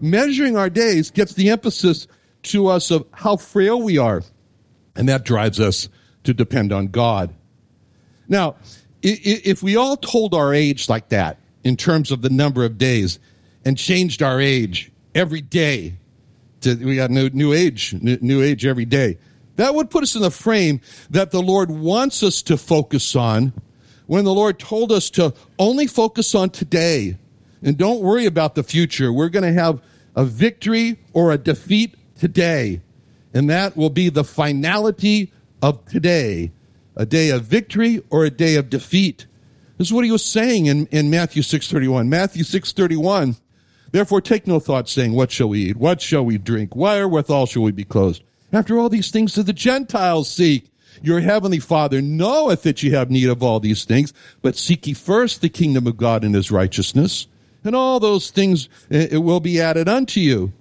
Measuring our days gets the emphasis to us of how frail we are, and that drives us to depend on God. Now, if we all told our age like that in terms of the number of days and changed our age every day to, we got new, new age, new, new age every day, that would put us in the frame that the Lord wants us to focus on when the Lord told us to only focus on today and don't worry about the future. We're going to have a victory or a defeat today. And that will be the finality of today a day of victory or a day of defeat. This is what he was saying in, in Matthew 6.31. Matthew 6.31, therefore take no thought saying, what shall we eat? What shall we drink? Wherewithal shall we be clothed? After all these things do the Gentiles seek. Your heavenly Father knoweth that you have need of all these things, but seek ye first the kingdom of God and his righteousness, and all those things eh, it will be added unto you.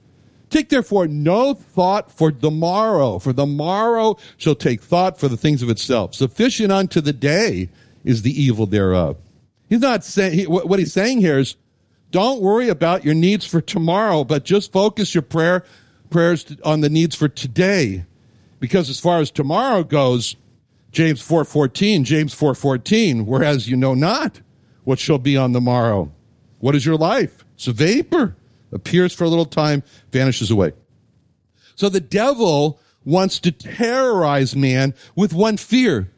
Take therefore no thought for the morrow, for the morrow shall take thought for the things of itself. Sufficient unto the day is the evil thereof. He's not saying, what he's saying here is, don't worry about your needs for tomorrow, but just focus your prayer, prayers on the needs for today. Because as far as tomorrow goes, James 4.14, James 4.14, whereas you know not what shall be on the morrow. What is your life? It's a vapor appears for a little time, vanishes away. So the devil wants to terrorize man with one fear.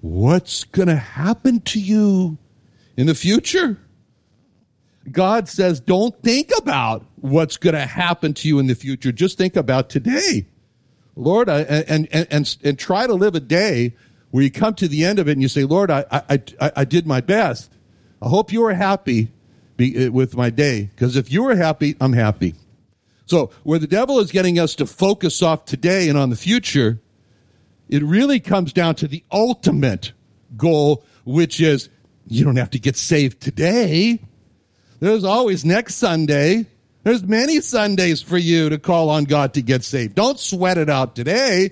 What's going to happen to you in the future? God says, don't think about what's going to happen to you in the future. Just think about today. Lord, I, and, and, and, and try to live a day where you come to the end of it and you say, Lord, I, I, I, I did my best. I hope you are happy be, uh, with my day. Because if you are happy, I'm happy. So where the devil is getting us to focus off today and on the future, it really comes down to the ultimate goal, which is you don't have to get saved today. There's always next Sunday. There's many Sundays for you to call on God to get saved. Don't sweat it out today.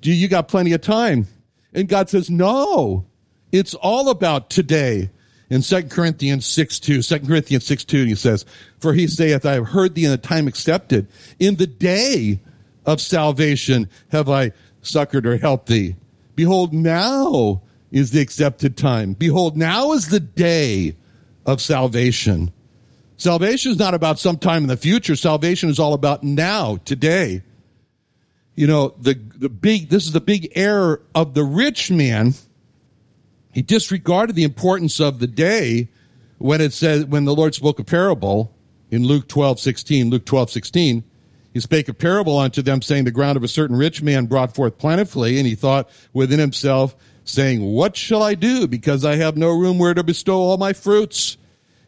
Do you got plenty of time? And God says, no, it's all about today in 2 Corinthians 6 2, 2 Corinthians 6 2, he says, For he saith, I have heard thee in the time accepted. In the day of salvation have I succored or helped thee. Behold, now is the accepted time. Behold, now is the day of salvation. Salvation is not about some time in the future. Salvation is all about now, today. You know, the, the big, this is the big error of the rich man he disregarded the importance of the day when it said, when the Lord spoke a parable in Luke 12, 16, Luke 12, 16, he spake a parable unto them, saying, The ground of a certain rich man brought forth plentifully, and he thought within himself, saying, What shall I do? Because I have no room where to bestow all my fruits.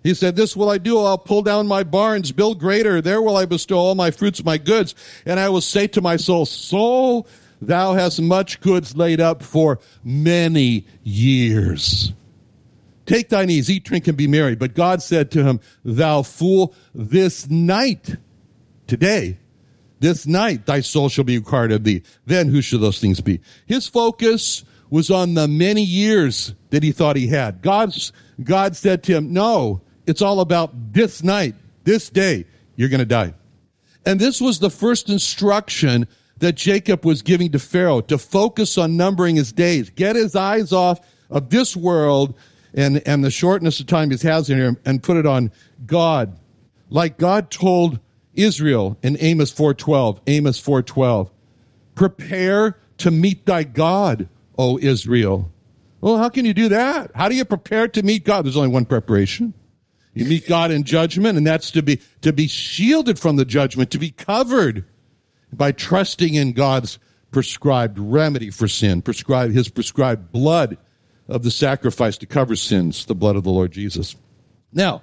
He said, This will I do. I'll pull down my barns, build greater. There will I bestow all my fruits, my goods. And I will say to my soul, Soul, Thou hast much goods laid up for many years. Take thine ease, eat, drink, and be merry. But God said to him, Thou fool, this night, today, this night thy soul shall be required of thee. Then who shall those things be? His focus was on the many years that he thought he had. God's, God said to him, No, it's all about this night, this day, you're going to die. And this was the first instruction that Jacob was giving to Pharaoh to focus on numbering his days, get his eyes off of this world and, and the shortness of time he has in here and put it on God. Like God told Israel in Amos 4:12, Amos 4:12. Prepare to meet thy God, O Israel. Well, how can you do that? How do you prepare to meet God? There's only one preparation. You meet God in judgment, and that's to be to be shielded from the judgment, to be covered by trusting in God's prescribed remedy for sin, prescribed his prescribed blood of the sacrifice to cover sins, the blood of the Lord Jesus. Now,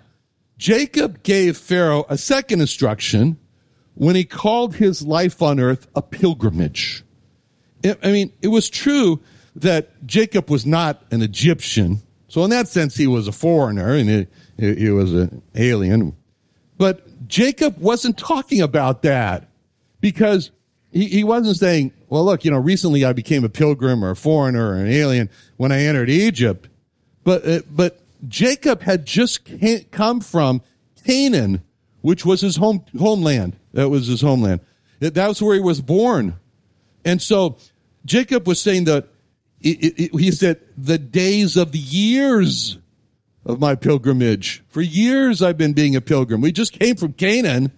Jacob gave Pharaoh a second instruction when he called his life on earth a pilgrimage. I mean, it was true that Jacob was not an Egyptian. So in that sense, he was a foreigner and he, he was an alien. But Jacob wasn't talking about that because he, he wasn't saying, well, look, you know, recently I became a pilgrim or a foreigner or an alien when I entered Egypt. But, uh, but Jacob had just come from Canaan, which was his home, homeland. That was his homeland. That was where he was born. And so Jacob was saying that it, it, he said, the days of the years of my pilgrimage. For years I've been being a pilgrim. We just came from Canaan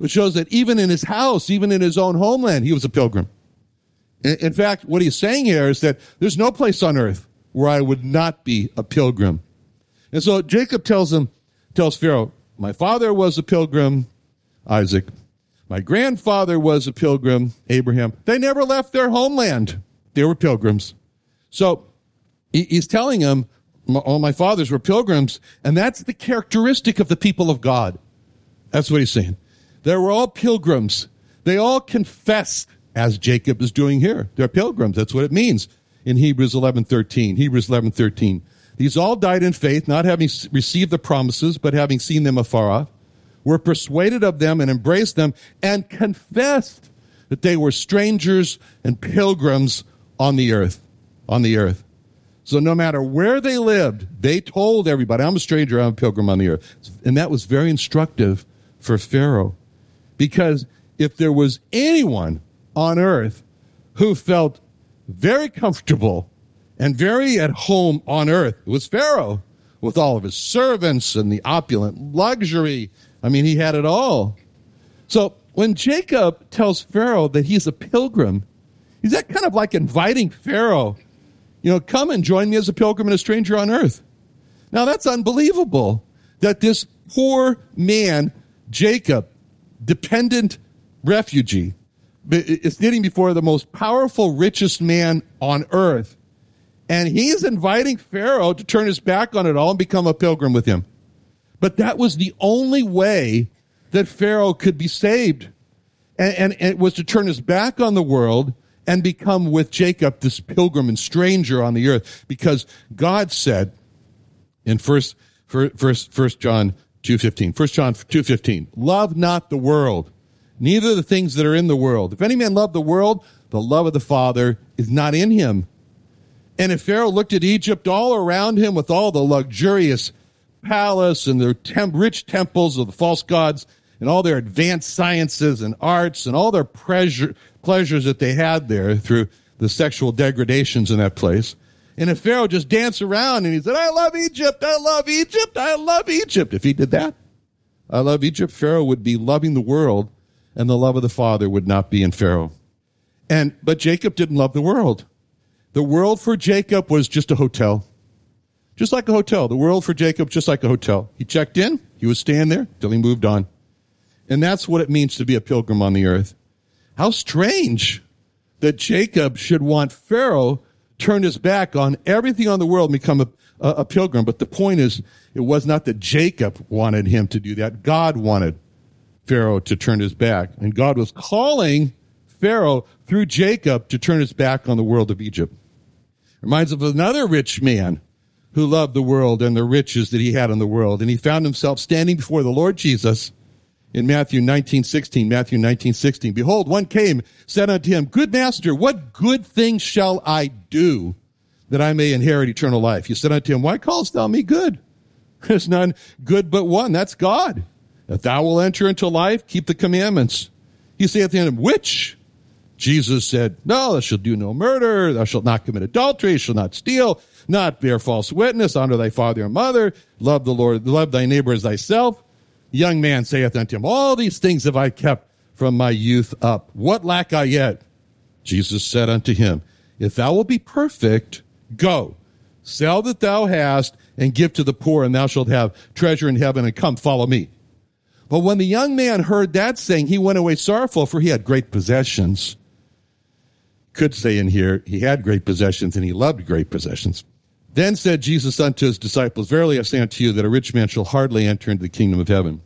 which shows that even in his house, even in his own homeland, he was a pilgrim. In fact, what he's saying here is that there's no place on earth where I would not be a pilgrim. And so Jacob tells him, tells Pharaoh, my father was a pilgrim, Isaac. My grandfather was a pilgrim, Abraham. They never left their homeland. They were pilgrims. So he's telling him, all my fathers were pilgrims, and that's the characteristic of the people of God. That's what he's saying. They were all pilgrims. They all confessed, as Jacob is doing here. They're pilgrims. That's what it means in Hebrews 11:13. Hebrews 11:13. These all died in faith, not having received the promises, but having seen them afar off, were persuaded of them and embraced them, and confessed that they were strangers and pilgrims on the earth. On the earth. So no matter where they lived, they told everybody, I'm a stranger, I'm a pilgrim on the earth. And that was very instructive for Pharaoh. Because if there was anyone on earth who felt very comfortable and very at home on earth, it was Pharaoh with all of his servants and the opulent luxury. I mean, he had it all. So when Jacob tells Pharaoh that he's a pilgrim, is that kind of like inviting Pharaoh, you know, come and join me as a pilgrim and a stranger on earth. Now that's unbelievable that this poor man, Jacob, dependent refugee is sitting before the most powerful, richest man on earth. And he's inviting Pharaoh to turn his back on it all and become a pilgrim with him. But that was the only way that Pharaoh could be saved. And, and, and, it was to turn his back on the world and become with Jacob this pilgrim and stranger on the earth. Because God said in first, first, first John 2.15. 1 John 2.15. Love not the world, neither the things that are in the world. If any man love the world, the love of the Father is not in him. And if Pharaoh looked at Egypt all around him with all the luxurious palace and the tem- rich temples of the false gods and all their advanced sciences and arts and all their pleasure, pleasures that they had there through the sexual degradations in that place, and if Pharaoh just danced around and he said, I love Egypt, I love Egypt, I love Egypt, if he did that, I love Egypt, Pharaoh would be loving the world and the love of the Father would not be in Pharaoh. And, but Jacob didn't love the world. The world for Jacob was just a hotel. Just like a hotel. The world for Jacob, just like a hotel. He checked in, he was staying there till he moved on. And that's what it means to be a pilgrim on the earth. How strange that Jacob should want Pharaoh turn his back on everything on the world and become a, a, a pilgrim. But the point is, it was not that Jacob wanted him to do that. God wanted Pharaoh to turn his back. And God was calling Pharaoh through Jacob to turn his back on the world of Egypt. Reminds of another rich man who loved the world and the riches that he had in the world. And he found himself standing before the Lord Jesus in Matthew 19, 16, Matthew 19, 16. Behold, one came, said unto him, Good master, what good thing shall I do that I may inherit eternal life? He said unto him, Why callest thou me good? There's none good but one, that's God. If thou will enter into life, keep the commandments. He saith unto him, Which? Jesus said, No, thou shalt do no murder, thou shalt not commit adultery, shalt not steal, not bear false witness, honor thy father and mother, love the Lord, love thy neighbor as thyself. Young man saith unto him, All these things have I kept from my youth up. What lack I yet? Jesus said unto him, If thou wilt be perfect, go, sell that thou hast, and give to the poor, and thou shalt have treasure in heaven, and come, follow me. But when the young man heard that saying, he went away sorrowful, for he had great possessions. Could say in here, he had great possessions, and he loved great possessions. Then said Jesus unto his disciples, Verily I say unto you that a rich man shall hardly enter into the kingdom of heaven.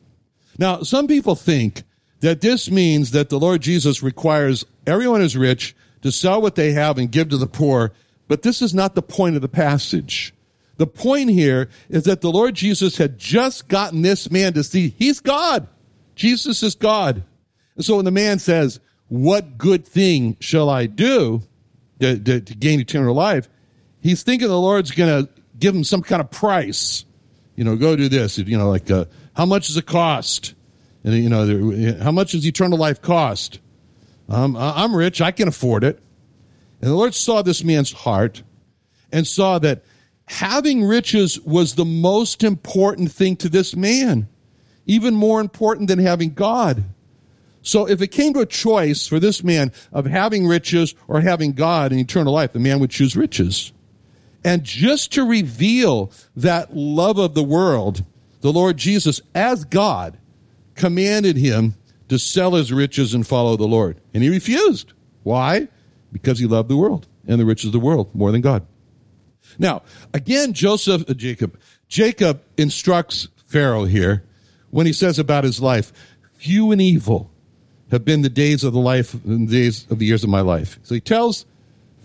Now, some people think that this means that the Lord Jesus requires everyone who's rich to sell what they have and give to the poor, but this is not the point of the passage. The point here is that the Lord Jesus had just gotten this man to see he's God. Jesus is God. And so when the man says, What good thing shall I do to, to, to gain eternal life? He's thinking the Lord's going to give him some kind of price. You know, go do this. You know, like uh, how much does it cost? And you know, how much does eternal life cost? Um, I'm rich; I can afford it. And the Lord saw this man's heart and saw that having riches was the most important thing to this man, even more important than having God. So if it came to a choice for this man of having riches or having God and eternal life, the man would choose riches. And just to reveal that love of the world, the Lord Jesus, as God, commanded him to sell his riches and follow the Lord. And he refused. Why? Because he loved the world and the riches of the world more than God. Now, again, Joseph, uh, Jacob, Jacob instructs Pharaoh here when he says about his life, few and evil have been the days of the life, the days of the years of my life. So he tells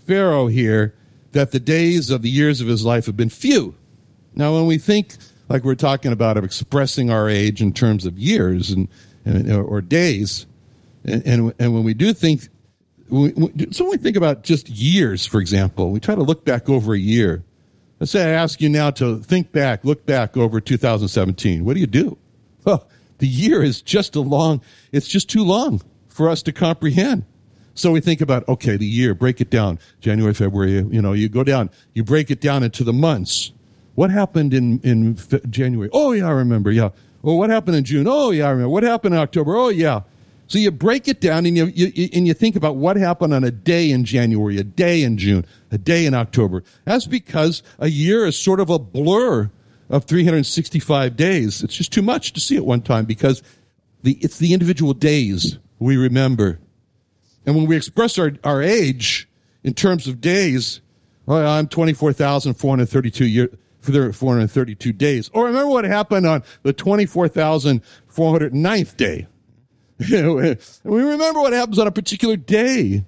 Pharaoh here that the days of the years of his life have been few. Now, when we think, like we're talking about, of expressing our age in terms of years and, and or days, and, and, and when we do think, we, so when we think about just years, for example, we try to look back over a year. Let's say I ask you now to think back, look back over 2017. What do you do? Well, the year is just a long, it's just too long for us to comprehend. So we think about, okay, the year, break it down. January, February, you know, you go down, you break it down into the months. What happened in, in January? Oh, yeah, I remember. Yeah. Well, what happened in June? Oh, yeah, I remember. What happened in October? Oh, yeah. So you break it down and you, you, and you think about what happened on a day in January, a day in June, a day in October. That's because a year is sort of a blur of 365 days. It's just too much to see at one time because the, it's the individual days we remember. And when we express our, our age in terms of days, well, I'm 24,432 years. For 432 days. Or remember what happened on the 24,409th day. we remember what happens on a particular day.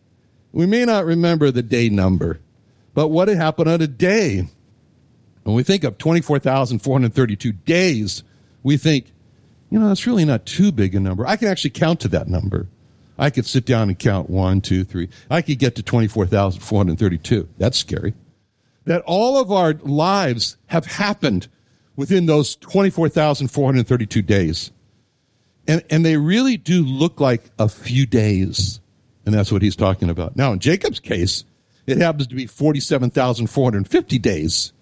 We may not remember the day number, but what happened on a day. When we think of 24,432 days, we think, you know, that's really not too big a number. I can actually count to that number. I could sit down and count one, two, three. I could get to 24,432. That's scary. That all of our lives have happened within those 24,432 days. And, and they really do look like a few days. And that's what he's talking about. Now, in Jacob's case, it happens to be 47,450 days.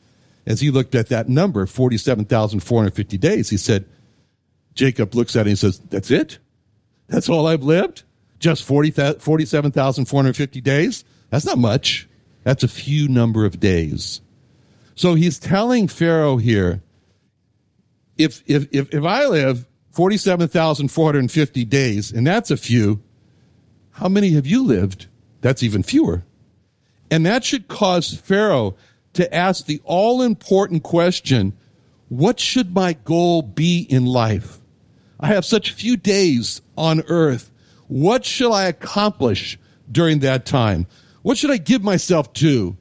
As he looked at that number, 47,450 days, he said, Jacob looks at it and says, That's it? That's all I've lived? Just 40, 47,450 days. That's not much. That's a few number of days. So he's telling Pharaoh here, if, if, if, if I live 47,450 days, and that's a few, how many have you lived? That's even fewer. And that should cause Pharaoh to ask the all important question what should my goal be in life? I have such few days on earth. What shall I accomplish during that time? What should I give myself to,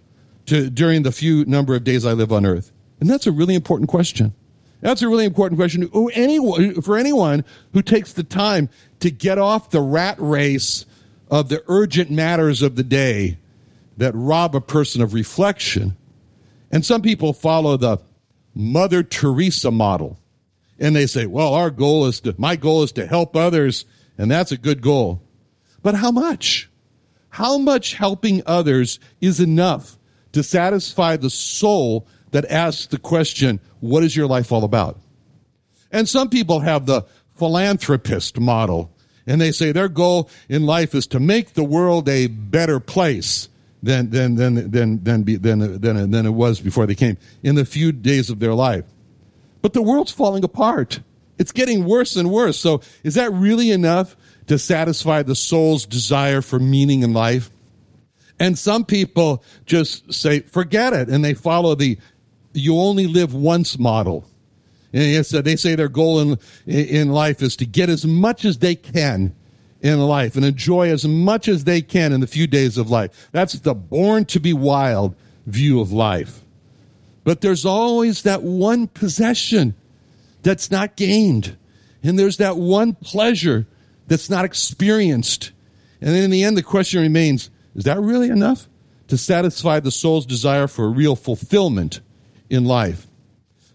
to during the few number of days I live on earth? And that's a really important question. That's a really important question for anyone who takes the time to get off the rat race of the urgent matters of the day that rob a person of reflection. And some people follow the Mother Teresa model. And they say, well, our goal is to, my goal is to help others and that's a good goal. But how much? How much helping others is enough to satisfy the soul that asks the question, what is your life all about? And some people have the philanthropist model. And they say their goal in life is to make the world a better place than, than, than, than, than, than, than, than it was before they came in the few days of their life. But the world's falling apart. It's getting worse and worse. So is that really enough to satisfy the soul's desire for meaning in life? And some people just say, forget it. And they follow the you only live once model. And they say their goal in, in life is to get as much as they can in life and enjoy as much as they can in the few days of life. That's the born to be wild view of life. But there's always that one possession that's not gained. And there's that one pleasure that's not experienced. And then in the end, the question remains is that really enough to satisfy the soul's desire for real fulfillment in life?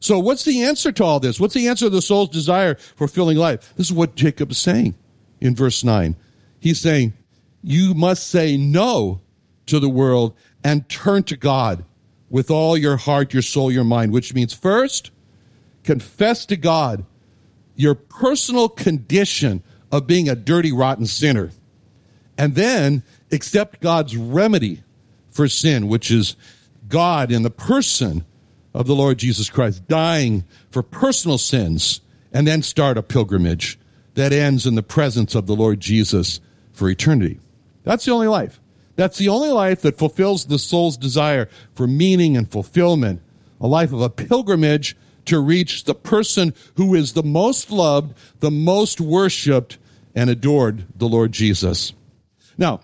So, what's the answer to all this? What's the answer to the soul's desire for fulfilling life? This is what Jacob is saying in verse 9. He's saying, You must say no to the world and turn to God with all your heart, your soul, your mind, which means first, confess to God your personal condition of being a dirty, rotten sinner. And then accept God's remedy for sin, which is God in the person of the Lord Jesus Christ, dying for personal sins, and then start a pilgrimage that ends in the presence of the Lord Jesus for eternity. That's the only life. That's the only life that fulfills the soul's desire for meaning and fulfillment, a life of a pilgrimage to reach the person who is the most loved, the most worshiped, and adored, the Lord Jesus. Now,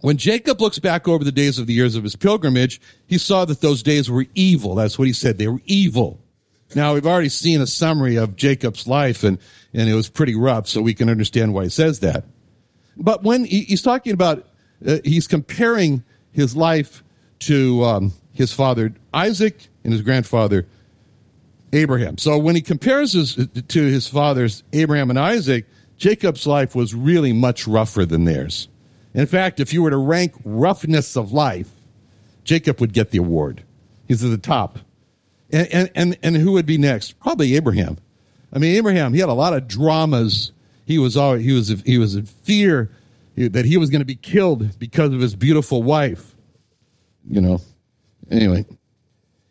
when Jacob looks back over the days of the years of his pilgrimage, he saw that those days were evil. That's what he said. They were evil. Now, we've already seen a summary of Jacob's life, and, and it was pretty rough, so we can understand why he says that. But when he, he's talking about, uh, he's comparing his life to um, his father Isaac and his grandfather Abraham. So when he compares his, to his fathers Abraham and Isaac, Jacob's life was really much rougher than theirs. In fact, if you were to rank roughness of life, Jacob would get the award. He's at the top. And, and, and, and who would be next? Probably Abraham. I mean, Abraham, he had a lot of dramas. He was, always, he was, he was in fear that he was going to be killed because of his beautiful wife. You know, anyway.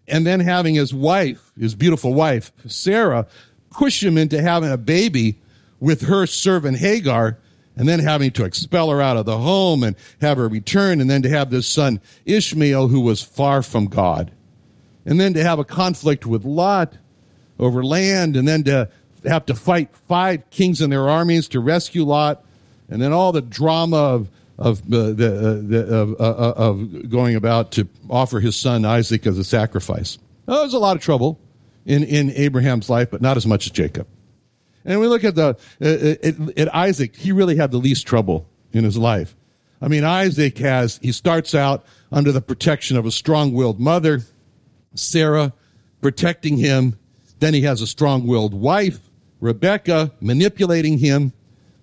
And then having his wife, his beautiful wife, Sarah, push him into having a baby with her servant Hagar and then having to expel her out of the home and have her return and then to have this son Ishmael who was far from God. And then to have a conflict with Lot over land and then to have to fight five kings and their armies to rescue Lot and then all the drama of of uh, the, uh, the of, uh, uh, of going about to offer his son Isaac as a sacrifice. Well, there was a lot of trouble in in Abraham's life, but not as much as Jacob. And we look at the at, at Isaac, he really had the least trouble in his life. I mean, Isaac has he starts out under the protection of a strong-willed mother, Sarah, protecting him. Then he has a strong-willed wife, Rebecca, manipulating him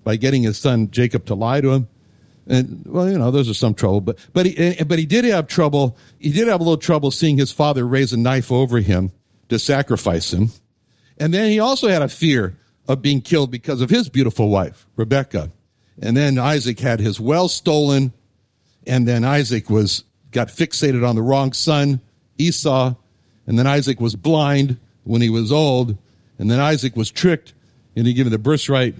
by getting his son Jacob to lie to him. And well, you know, those are some trouble, but but he eh, but he did have trouble. He did have a little trouble seeing his father raise a knife over him to sacrifice him, and then he also had a fear of being killed because of his beautiful wife, Rebecca. And then Isaac had his well stolen, and then Isaac was got fixated on the wrong son, Esau, and then Isaac was blind when he was old, and then Isaac was tricked and into giving the birthright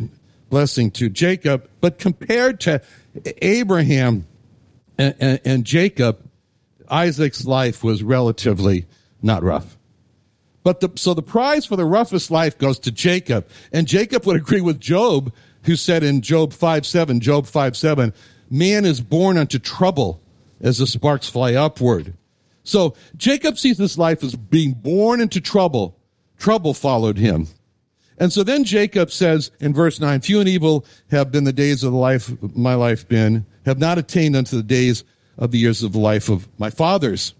blessing to Jacob. But compared to Abraham and, and, and Jacob, Isaac's life was relatively not rough. But the, so the prize for the roughest life goes to Jacob. And Jacob would agree with Job, who said in Job 5 7, Job 5 7, man is born unto trouble as the sparks fly upward. So Jacob sees his life as being born into trouble. Trouble followed him. And so then Jacob says in verse 9, Few and evil have been the days of the life, my life been, have not attained unto the days of the years of the life of my fathers.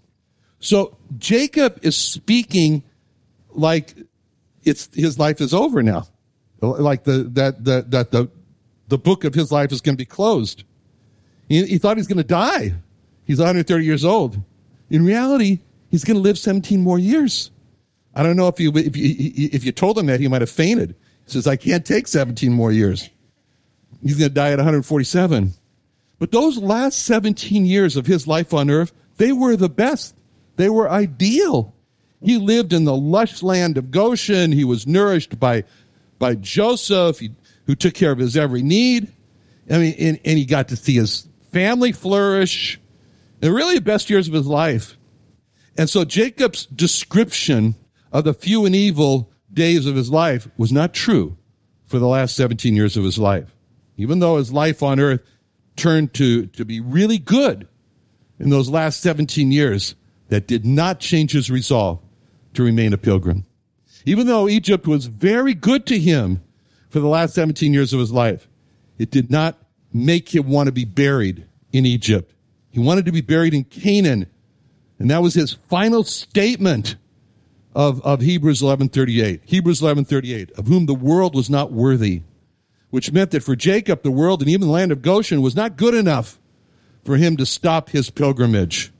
So Jacob is speaking like it's his life is over now, like the that that that the the book of his life is going to be closed. He, he thought he's going to die. He's 130 years old. In reality, he's going to live 17 more years. I don't know if you if you if you told him that he might have fainted. He says, I can't take 17 more years. He's going to die at 147. But those last 17 years of his life on earth, they were the best. They were ideal. He lived in the lush land of Goshen. He was nourished by, by Joseph, who took care of his every need. I mean, and, and he got to see his family flourish. And really, the best years of his life. And so Jacob's description of the few and evil days of his life was not true for the last 17 years of his life. Even though his life on earth turned to, to be really good in those last 17 years, that did not change his resolve to remain a pilgrim. Even though Egypt was very good to him for the last 17 years of his life, it did not make him want to be buried in Egypt. He wanted to be buried in Canaan. And that was his final statement of, of Hebrews 11:38. Hebrews 11:38, of whom the world was not worthy, which meant that for Jacob the world and even the land of Goshen was not good enough for him to stop his pilgrimage.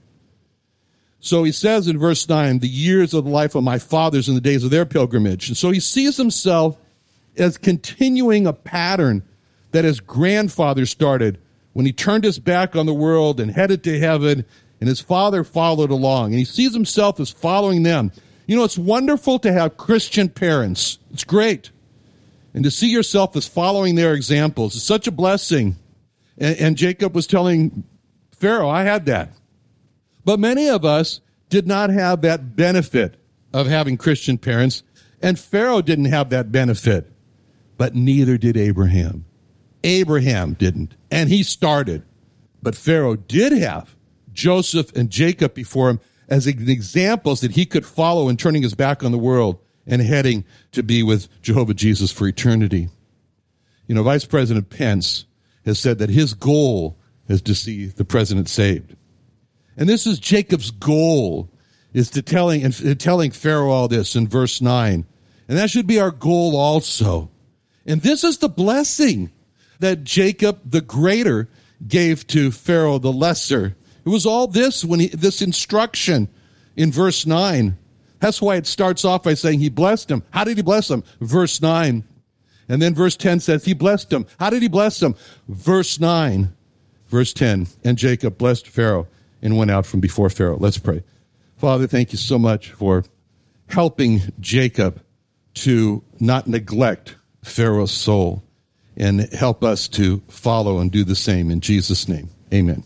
So he says in verse 9, the years of the life of my fathers in the days of their pilgrimage. And so he sees himself as continuing a pattern that his grandfather started when he turned his back on the world and headed to heaven, and his father followed along. And he sees himself as following them. You know, it's wonderful to have Christian parents. It's great. And to see yourself as following their examples is such a blessing. And, and Jacob was telling Pharaoh, I had that. But many of us did not have that benefit of having Christian parents, and Pharaoh didn't have that benefit, but neither did Abraham. Abraham didn't, and he started. But Pharaoh did have Joseph and Jacob before him as examples that he could follow in turning his back on the world and heading to be with Jehovah Jesus for eternity. You know, Vice President Pence has said that his goal is to see the president saved. And this is Jacob's goal is to telling and uh, telling Pharaoh all this in verse 9. And that should be our goal also. And this is the blessing that Jacob the greater gave to Pharaoh the lesser. It was all this when he, this instruction in verse 9. That's why it starts off by saying he blessed him. How did he bless him? Verse 9. And then verse 10 says he blessed him. How did he bless him? Verse 9. Verse 10. And Jacob blessed Pharaoh and went out from before Pharaoh. Let's pray. Father, thank you so much for helping Jacob to not neglect Pharaoh's soul and help us to follow and do the same in Jesus' name. Amen.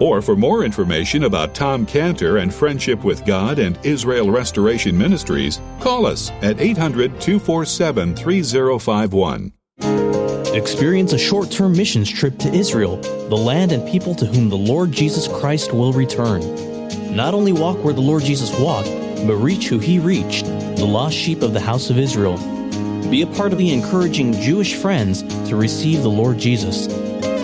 Or for more information about Tom Cantor and Friendship with God and Israel Restoration Ministries, call us at 800 247 3051. Experience a short term missions trip to Israel, the land and people to whom the Lord Jesus Christ will return. Not only walk where the Lord Jesus walked, but reach who he reached the lost sheep of the house of Israel. Be a part of the encouraging Jewish friends to receive the Lord Jesus.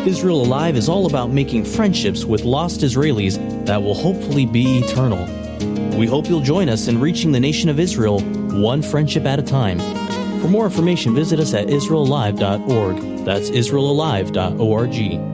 Israel Alive is all about making friendships with lost Israelis that will hopefully be eternal. We hope you'll join us in reaching the nation of Israel one friendship at a time. For more information, visit us at israelalive.org. That's israelalive.org.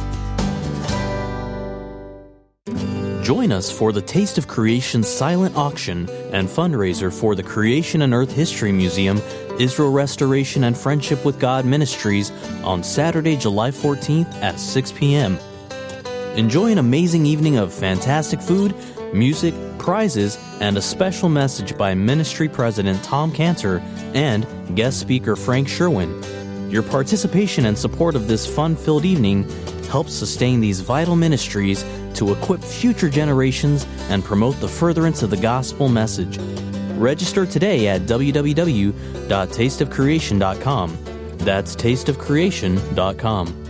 Join us for the Taste of Creation silent auction and fundraiser for the Creation and Earth History Museum, Israel Restoration and Friendship with God Ministries on Saturday, July 14th at 6 p.m. Enjoy an amazing evening of fantastic food, music, prizes, and a special message by Ministry President Tom Cantor and guest speaker Frank Sherwin. Your participation and support of this fun filled evening helps sustain these vital ministries to equip future generations and promote the furtherance of the gospel message. Register today at www.tasteofcreation.com. That's tasteofcreation.com.